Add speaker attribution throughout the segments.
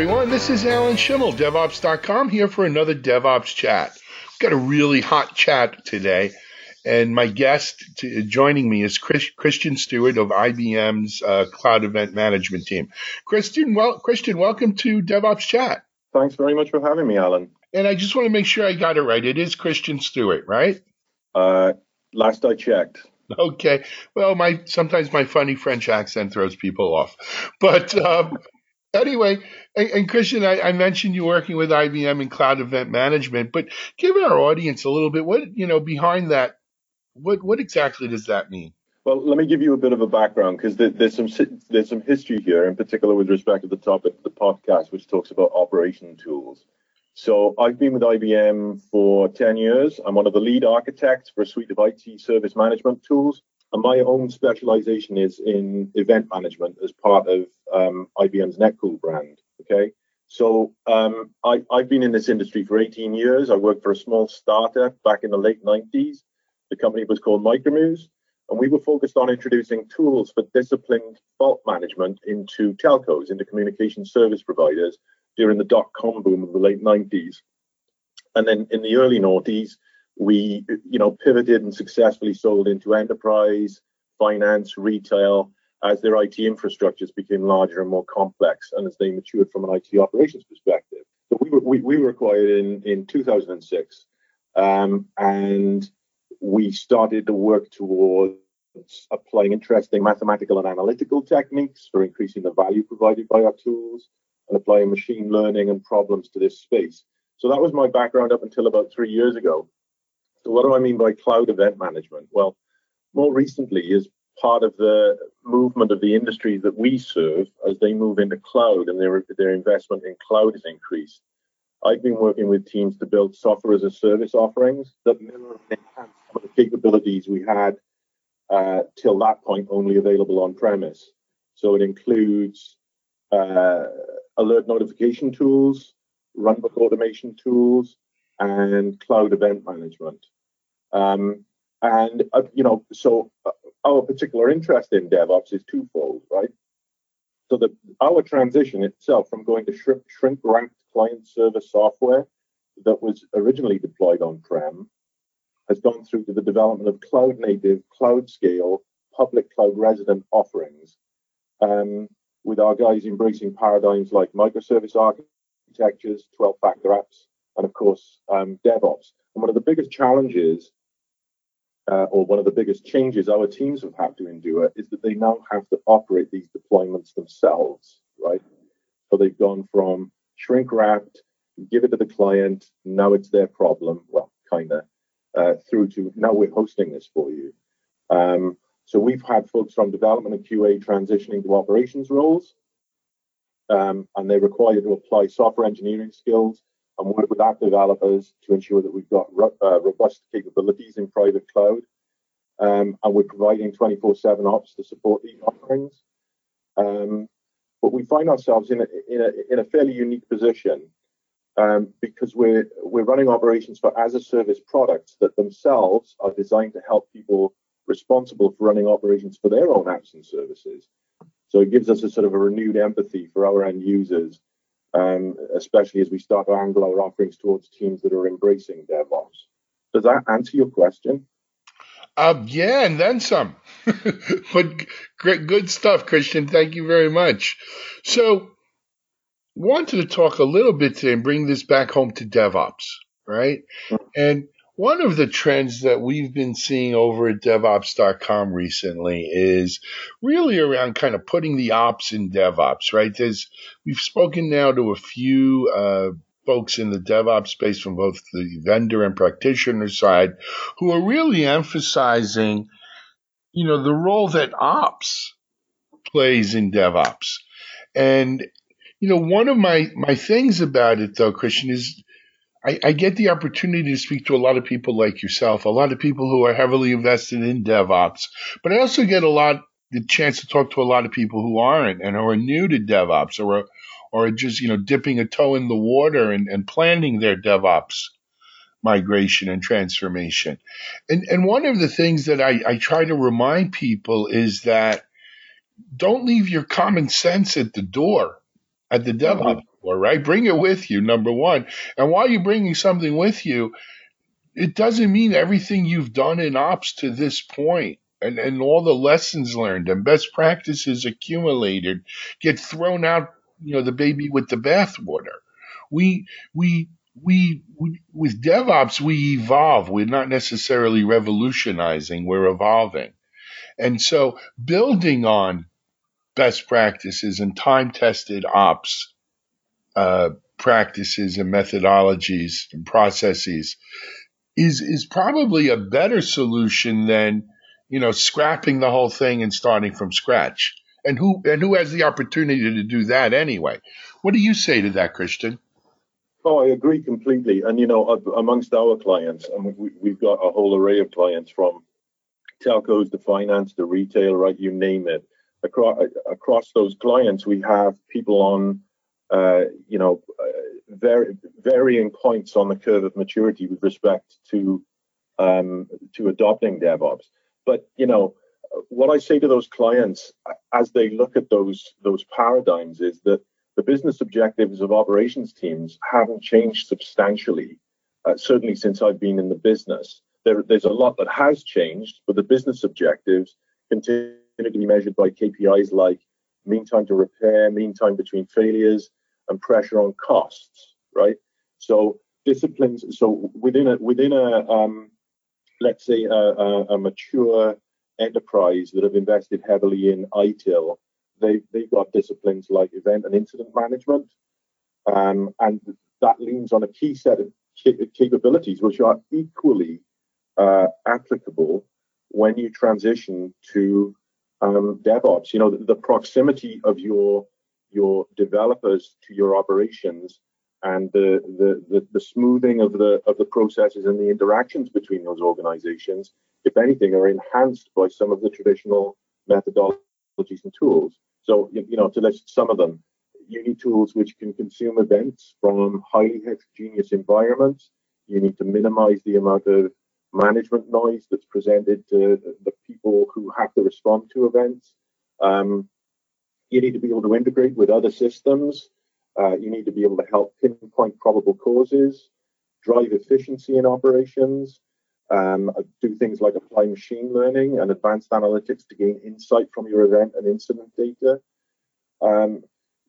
Speaker 1: everyone. This is Alan Shimel, DevOps.com, here for another DevOps chat. We've got a really hot chat today, and my guest to, joining me is Chris, Christian Stewart of IBM's uh, Cloud Event Management team. Christian, well, Christian, welcome to DevOps Chat.
Speaker 2: Thanks very much for having me, Alan.
Speaker 1: And I just want to make sure I got it right. It is Christian Stewart, right?
Speaker 2: Uh, last I checked.
Speaker 1: Okay. Well, my sometimes my funny French accent throws people off, but um, anyway, and, and Christian, I, I, mentioned you working with IBM in cloud event management, but give our audience a little bit what you know behind that. What what exactly does that mean?
Speaker 2: Well, let me give you a bit of a background because there's some there's some history here, in particular with respect to the topic of the podcast, which talks about operation tools. So I've been with IBM for 10 years. I'm one of the lead architects for a suite of IT service management tools. And my own specialization is in event management as part of um, IBM's Netcool brand. Okay. So um, I, have been in this industry for 18 years. I worked for a small startup back in the late 90s. The company was called Micromuse, and we were focused on introducing tools for disciplined fault management into telcos, into communication service providers during the dot com boom of the late 90s. And then in the early noughties, we you know pivoted and successfully sold into enterprise, finance, retail as their IT infrastructures became larger and more complex and as they matured from an IT operations perspective. So we were we, we were acquired in in 2006, um, and we started to work towards applying interesting mathematical and analytical techniques for increasing the value provided by our tools and applying machine learning and problems to this space. So that was my background up until about three years ago. So what do I mean by cloud event management? Well, more recently, as part of the movement of the industry that we serve, as they move into cloud and their their investment in cloud is increased, I've been working with teams to build software as a service offerings that mirror and enhance some of the capabilities we had uh, till that point only available on premise. So it includes uh, alert notification tools, runbook automation tools, and cloud event management. Um, and uh, you know, so uh, our particular interest in DevOps is twofold, right? So the our transition itself from going to shrink, shrink wrapped client server software that was originally deployed on prem has gone through to the development of cloud native, cloud scale, public cloud resident offerings. Um, with our guys embracing paradigms like microservice architectures, 12 factor apps, and of course, um, DevOps. And one of the biggest challenges, uh, or one of the biggest changes our teams have had to endure, is that they now have to operate these deployments themselves, right? So they've gone from shrink wrapped, give it to the client, now it's their problem, well, kind of, uh, through to now we're hosting this for you. Um, so we've had folks from development and QA transitioning to operations roles, um, and they're required to apply software engineering skills and work with app developers to ensure that we've got uh, robust capabilities in private cloud. Um, and we're providing 24/7 ops to support these offerings. Um, but we find ourselves in a, in a, in a fairly unique position um, because we're we're running operations for as a service products that themselves are designed to help people responsible for running operations for their own apps and services. So it gives us a sort of a renewed empathy for our end users, um, especially as we start to angle our offerings towards teams that are embracing DevOps. Does that answer your question?
Speaker 1: Uh, yeah, and then some. but great, good stuff, Christian. Thank you very much. So, wanted to talk a little bit today and bring this back home to DevOps, right? Mm-hmm. And one of the trends that we've been seeing over at DevOps.com recently is really around kind of putting the ops in DevOps, right? There's we've spoken now to a few uh, folks in the DevOps space from both the vendor and practitioner side who are really emphasizing, you know, the role that ops plays in DevOps. And you know, one of my my things about it though, Christian, is I, I, get the opportunity to speak to a lot of people like yourself, a lot of people who are heavily invested in DevOps, but I also get a lot the chance to talk to a lot of people who aren't and who are new to DevOps or or just you know dipping a toe in the water and, and planning their DevOps migration and transformation. And and one of the things that I, I try to remind people is that don't leave your common sense at the door at the mm-hmm. DevOps Right, bring it with you, number one. And while you're bringing something with you, it doesn't mean everything you've done in ops to this point and, and all the lessons learned and best practices accumulated get thrown out, you know, the baby with the bathwater. We, we, we, we, with DevOps, we evolve. We're not necessarily revolutionizing, we're evolving. And so building on best practices and time tested ops uh, practices and methodologies and processes is is probably a better solution than you know scrapping the whole thing and starting from scratch. And who and who has the opportunity to do that anyway? What do you say to that, Christian?
Speaker 2: Oh, I agree completely. And you know, amongst our clients, and we, we've got a whole array of clients from telcos to finance to retail, right? You name it. Across across those clients, we have people on, uh, you know, uh, varying points on the curve of maturity with respect to um, to adopting DevOps. But you know, what I say to those clients as they look at those those paradigms is that the business objectives of operations teams haven't changed substantially, uh, certainly since I've been in the business. There, there's a lot that has changed, but the business objectives continue to be measured by KPIs like mean time to repair, mean time between failures, and pressure on costs, right? So disciplines. So within a within a um, let's say a, a, a, mature enterprise that have invested heavily in ITIL, they they've got disciplines like event and incident management, um, and that leans on a key set of capabilities which are equally uh, applicable when you transition to um, DevOps. You know, the, the, proximity of your your developers to your operations and the, the, the, the, smoothing of the of the processes and the interactions between those organizations, if anything, are enhanced by some of the traditional methodologies and tools. So, you know, to list some of them, you need tools which can consume events from highly heterogeneous environments. You need to minimize the amount of management noise that's presented to the people who have to respond to events. Um, you need to be able to integrate with other systems. Uh, you need to be able to help pinpoint probable causes, drive efficiency in operations, um, do things like apply machine learning and advanced analytics to gain insight from your event and incident data. Um,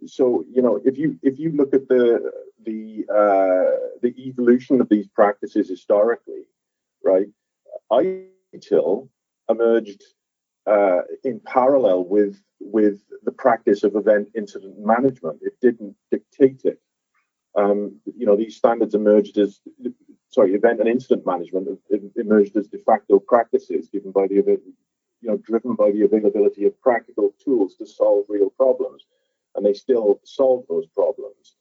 Speaker 2: so you know if you if you look at the the uh, the evolution of these practices historically, right? ITIL emerged uh, in parallel with with the practice of event incident management. It didn't dictate it. Um, you know, these standards emerged as sorry, event and incident management emerged as de facto practices given by the you know driven by the availability of practical tools to solve real problems, and they still solve those problems.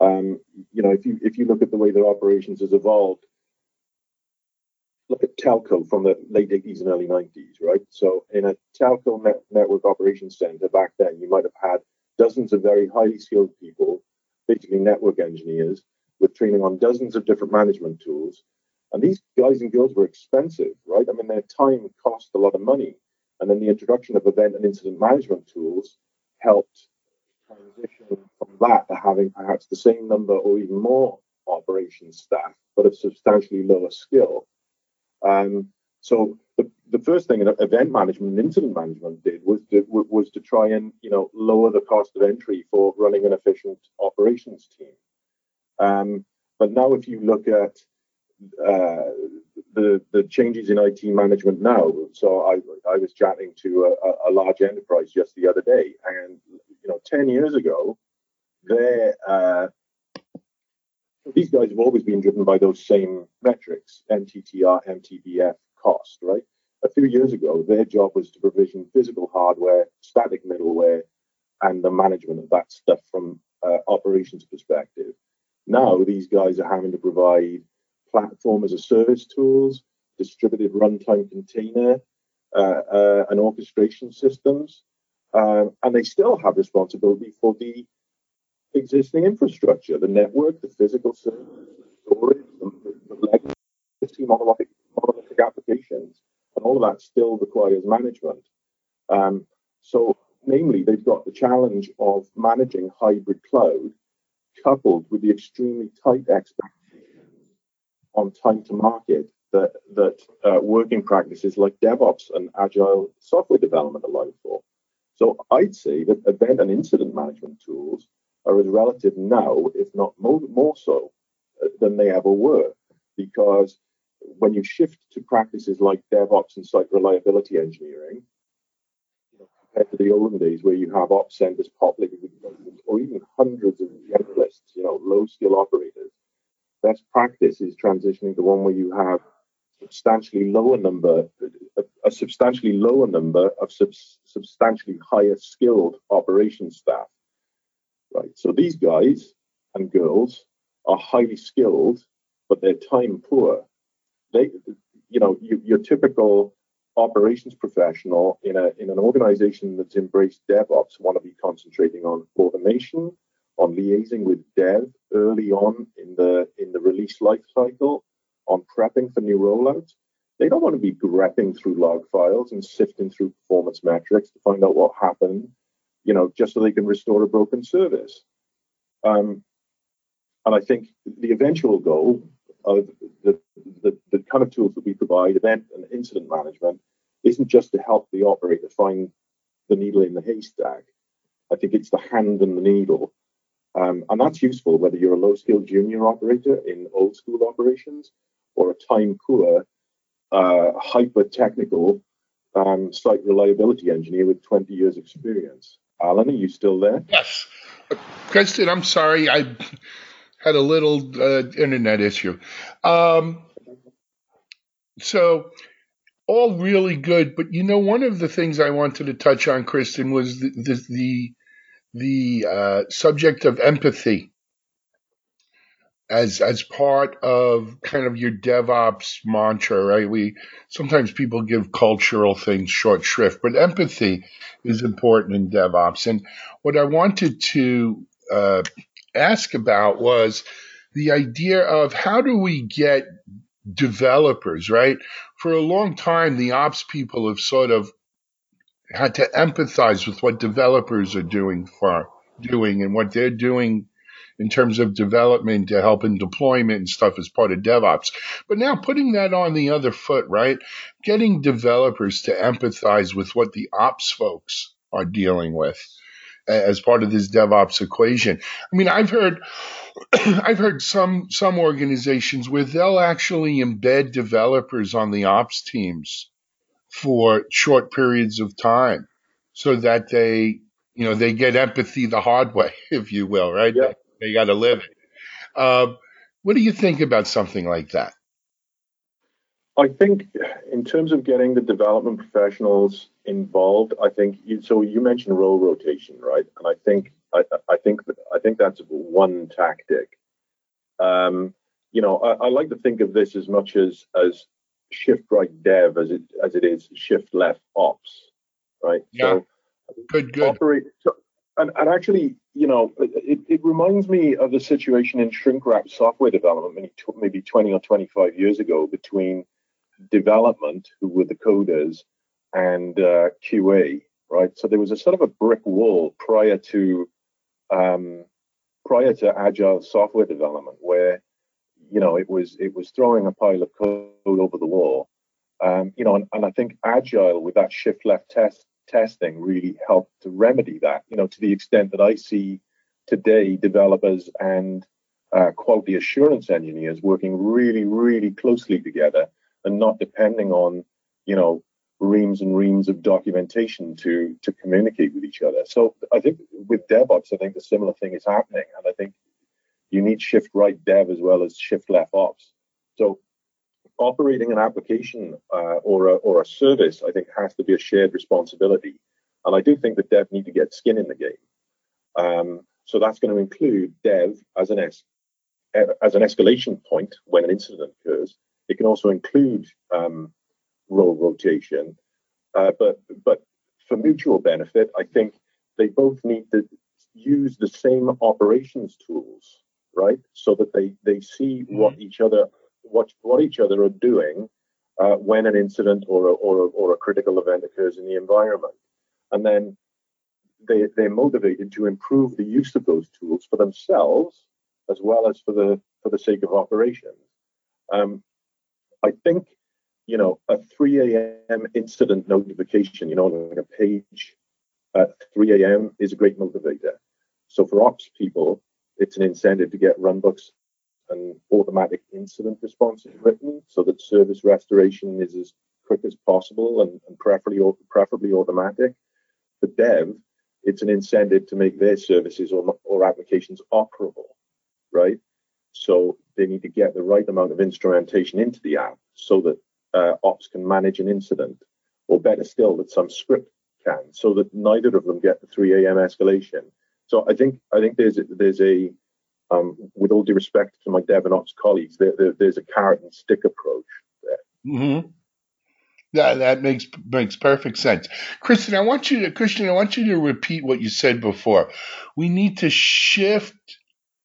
Speaker 2: Um, you know, if you if you look at the way that operations has evolved, look at telco from the late 80s and early 90s, right? So in a telco net- network operations center back then, you might have had dozens of very highly skilled people, basically network engineers, with training on dozens of different management tools. And these guys and girls were expensive, right? I mean, their time cost a lot of money. And then the introduction of event and incident management tools helped transition from that to having perhaps the same number or even more operations staff, but of substantially lower skill. Um, so the, the first thing event management and incident management did was to, was to try and you know lower the cost of entry for running an efficient operations team. Um, but now, if you look at uh, the the changes in IT management now, so I I was chatting to a, a large enterprise just the other day, and you know, ten years ago, their uh, these guys have always been driven by those same metrics, MTTR, MTBF, cost, right? A few years ago, their job was to provision physical hardware, static middleware, and the management of that stuff from uh, operations perspective. Now these guys are having to provide platform as a service tools, distributed runtime container, uh, uh, and orchestration systems, um, and they still have responsibility for the existing infrastructure, the network, the physical servers, the storage, the legacy monolithic, monolithic applications, and all of that still requires management. Um, so, namely, they've got the challenge of managing hybrid cloud coupled with the extremely tight expectations on time to market that that uh, working practices like DevOps and agile software development allow for. So I'd say that event and incident management tools are as relative now, if not more, more so, uh, than they ever were, because when you shift to practices like DevOps and site reliability engineering, you know, compared to the olden days where you have ops centers with or even hundreds of generalists, you know, low skill operators, best practice is transitioning to one where you have substantially lower number, a, a substantially lower number of sub, substantially higher skilled operation staff. Right. So these guys and girls are highly skilled, but they're time poor. They, you know, you, your typical operations professional in a in an organization that's embraced DevOps want to be concentrating on automation, on liaising with dev early on in the in the release life cycle, on prepping for new rollouts. They don't want to be grepping through log files and sifting through performance metrics to find out what happened, you know, just so they can restore a broken service. Um, and I think the eventual goal of the, the, the kind of tools that we provide, event and incident management, isn't just to help the operator find the needle in the haystack. I think it's the hand and the needle. Um, and that's useful whether you're a low skilled junior operator in old school operations or a time poor, uh, hyper technical um, site reliability engineer with 20 years experience. Alan, are you still there?
Speaker 1: Yes. Kristen, I'm sorry. I had a little uh, internet issue. Um, so, all really good. But you know, one of the things I wanted to touch on, Kristen, was the, the, the, the uh, subject of empathy as as part of kind of your DevOps mantra, right? We sometimes people give cultural things short shrift, but empathy is important in DevOps. And what I wanted to uh, ask about was the idea of how do we get developers, right? For a long time, the ops people have sort of had to empathize with what developers are doing for doing and what they're doing in terms of development to help in deployment and stuff as part of DevOps. But now putting that on the other foot, right? Getting developers to empathize with what the ops folks are dealing with as part of this DevOps equation. I mean, I've heard I've heard some some organizations where they'll actually embed developers on the ops teams for short periods of time so that they you know they get empathy the hard way if you will right
Speaker 2: yeah.
Speaker 1: They got to live. Uh, what do you think about something like that?
Speaker 2: I think, in terms of getting the development professionals involved, I think you, so. You mentioned role rotation, right? And I think I, I think I think that's one tactic. Um, you know, I, I, like to think of this as much as as shift right dev as it as it is shift left ops, right?
Speaker 1: Yeah. So, good, good. Operate,
Speaker 2: so, and, and actually, you know, it, it reminds me of the situation in shrink wrap software development maybe 20 or 25 years ago between development, who were the coders, and uh, QA, right? So there was a sort of a brick wall prior to um, prior to agile software development, where you know it was it was throwing a pile of code over the wall. Um, you know, and, and I think agile with that shift left test testing really helped to remedy that. You know, to the extent that I see today developers and uh, quality assurance engineers working really, really closely together and not depending on, you know, reams and reams of documentation to to communicate with each other. So I think with DevOps, I think the similar thing is happening, and I think you need shift right dev as well as shift left ops. So operating an application uh, or, a, or a service, I think, has to be a shared responsibility. And I do think that dev need to get skin in the game. Um, so that's going to include dev as an es- as an escalation point when an incident occurs. It can also include um, role rotation, uh, but but for mutual benefit, I think they both need to use the same operations tools, right? So that they they see mm-hmm. what each other what what each other are doing uh, when an incident or a, or, a, or a critical event occurs in the environment, and then they, they're motivated to improve the use of those tools for themselves as well as for the for the sake of operations. Um, I think you know a 3 a.m. incident notification, you know, like a page at 3 a.m. is a great motivator. So for ops people, it's an incentive to get runbooks and automatic incident response is written so that service restoration is as quick as possible and, and preferably preferably automatic. For dev, it's an incentive to make their services or, or applications operable, right? So they need to get the right amount of instrumentation into the app so that uh, ops can manage an incident, or better still, that some script can, so that neither of them get the 3 a.m. escalation. So I think I think there's there's a um, with all due respect to my dev and ops colleagues, there, there, there's a carrot and stick approach there.
Speaker 1: Mm-hmm. That that makes makes perfect sense, Kristen. I want you to Christian. I want you to repeat what you said before. We need to shift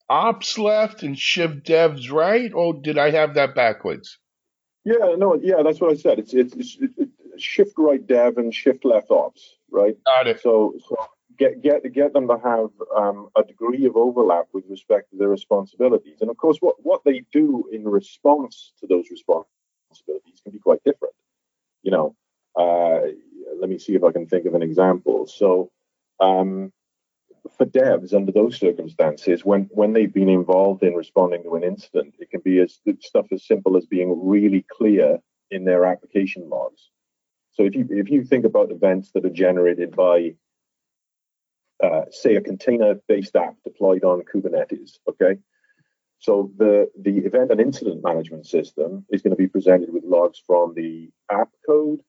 Speaker 1: ops left and shift devs right, or did I have that backwards?
Speaker 2: Yeah, no, yeah, that's what I said. It's it's, it's, it's shift right dev and shift left ops, right?
Speaker 1: Got it.
Speaker 2: So so get get get them to have um, a degree of overlap with respect to their responsibilities, and of course, what what they do in response to those responsibilities can be quite different. You know, uh, let me see if I can think of an example. So. Um, for devs under those circumstances, when when they've been involved in responding to an incident, it can be as stuff as simple as being really clear in their application logs. So if you if you think about events that are generated by uh, say a container-based app deployed on Kubernetes. Okay, so the the event and incident management system is going to be presented with logs from the app code.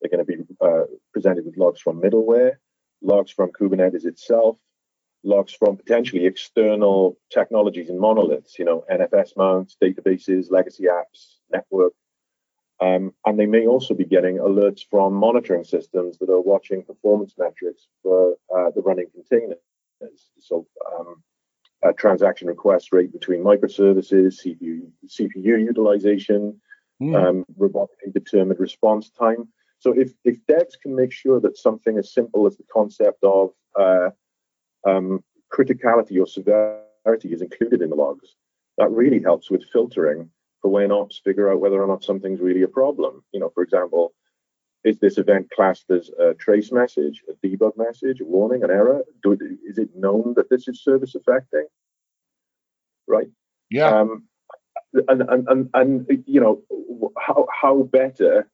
Speaker 2: They're going to be uh, presented with logs from middleware, logs from Kubernetes itself, logs from potentially external technologies and monoliths. You know, NFS mounts, databases, legacy apps, network um, and they may also be getting alerts from monitoring systems that are watching performance metrics for uh, the running containers. So, um, transaction request rate between microservices, CPU, CPU utilization, mm. um, robotically determined response time. So, if, if devs can make sure that something as simple as the concept of uh, um, criticality or severity is included in the logs, that really helps with filtering for when ops figure out whether or not something's really a problem. You know, for example, is this event classed as a trace message, a debug message, a warning, an error? Do, is it known that this is service affecting? Right.
Speaker 1: Yeah. Um,
Speaker 2: and, and, and, and, you know, how, how better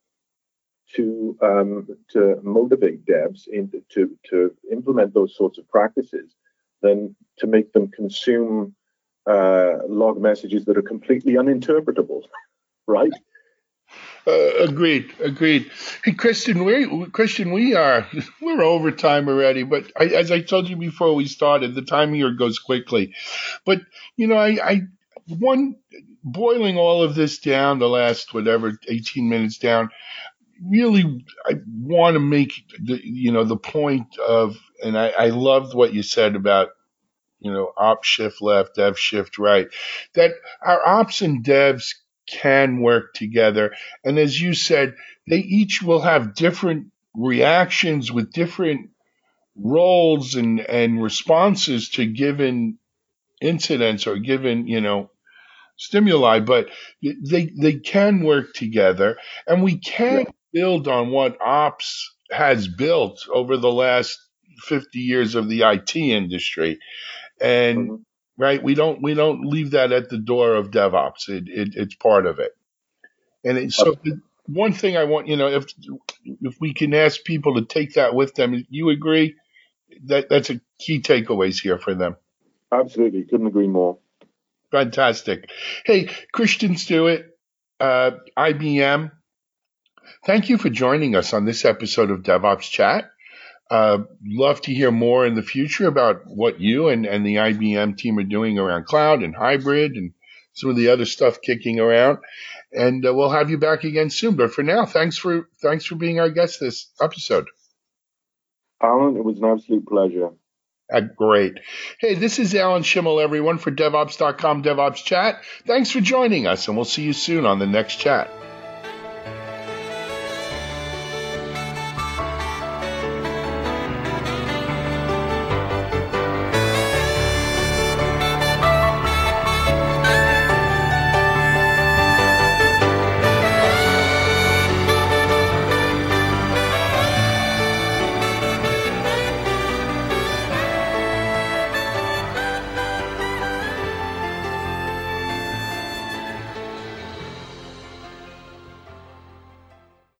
Speaker 2: to um, to motivate devs into to, to implement those sorts of practices than to make them consume uh, log messages that are completely uninterpretable, right?
Speaker 1: Uh, agreed, agreed. Hey, Christian, we Christian, we are we're over time already. But I, as I told you before we started, the time here goes quickly. But you know, I, I one boiling all of this down, the last whatever eighteen minutes down. Really, I want to make the you know the point of, and I, I loved what you said about you know, ops shift left, dev shift right, that our ops and devs can work together. And as you said, they each will have different reactions with different roles and, and responses to given incidents or given, you know, stimuli, but they, they can work together and we can yeah. build on what ops has built over the last 50 years of the IT industry and mm-hmm. right we don't we don't leave that at the door of DevOps. It, it it's part of it. And it, so the, one thing I want you know if if we can ask people to take that with them, you agree that that's a key takeaways here for them.
Speaker 2: Absolutely, couldn't agree more.
Speaker 1: Fantastic. Hey, Christian Stewart, uh, IBM. Thank you for joining us on this episode of DevOps Chat. Uh, love to hear more in the future about what you and, and the IBM team are doing around cloud and hybrid and some of the other stuff kicking around. And uh, we'll have you back again soon. But for now, thanks for thanks for being our guest this episode.
Speaker 2: Alan, it was an absolute pleasure.
Speaker 1: Uh, great. Hey, this is Alan Shimel, everyone, for DevOps.com DevOps Chat. Thanks for joining us, and we'll see you soon on the next chat.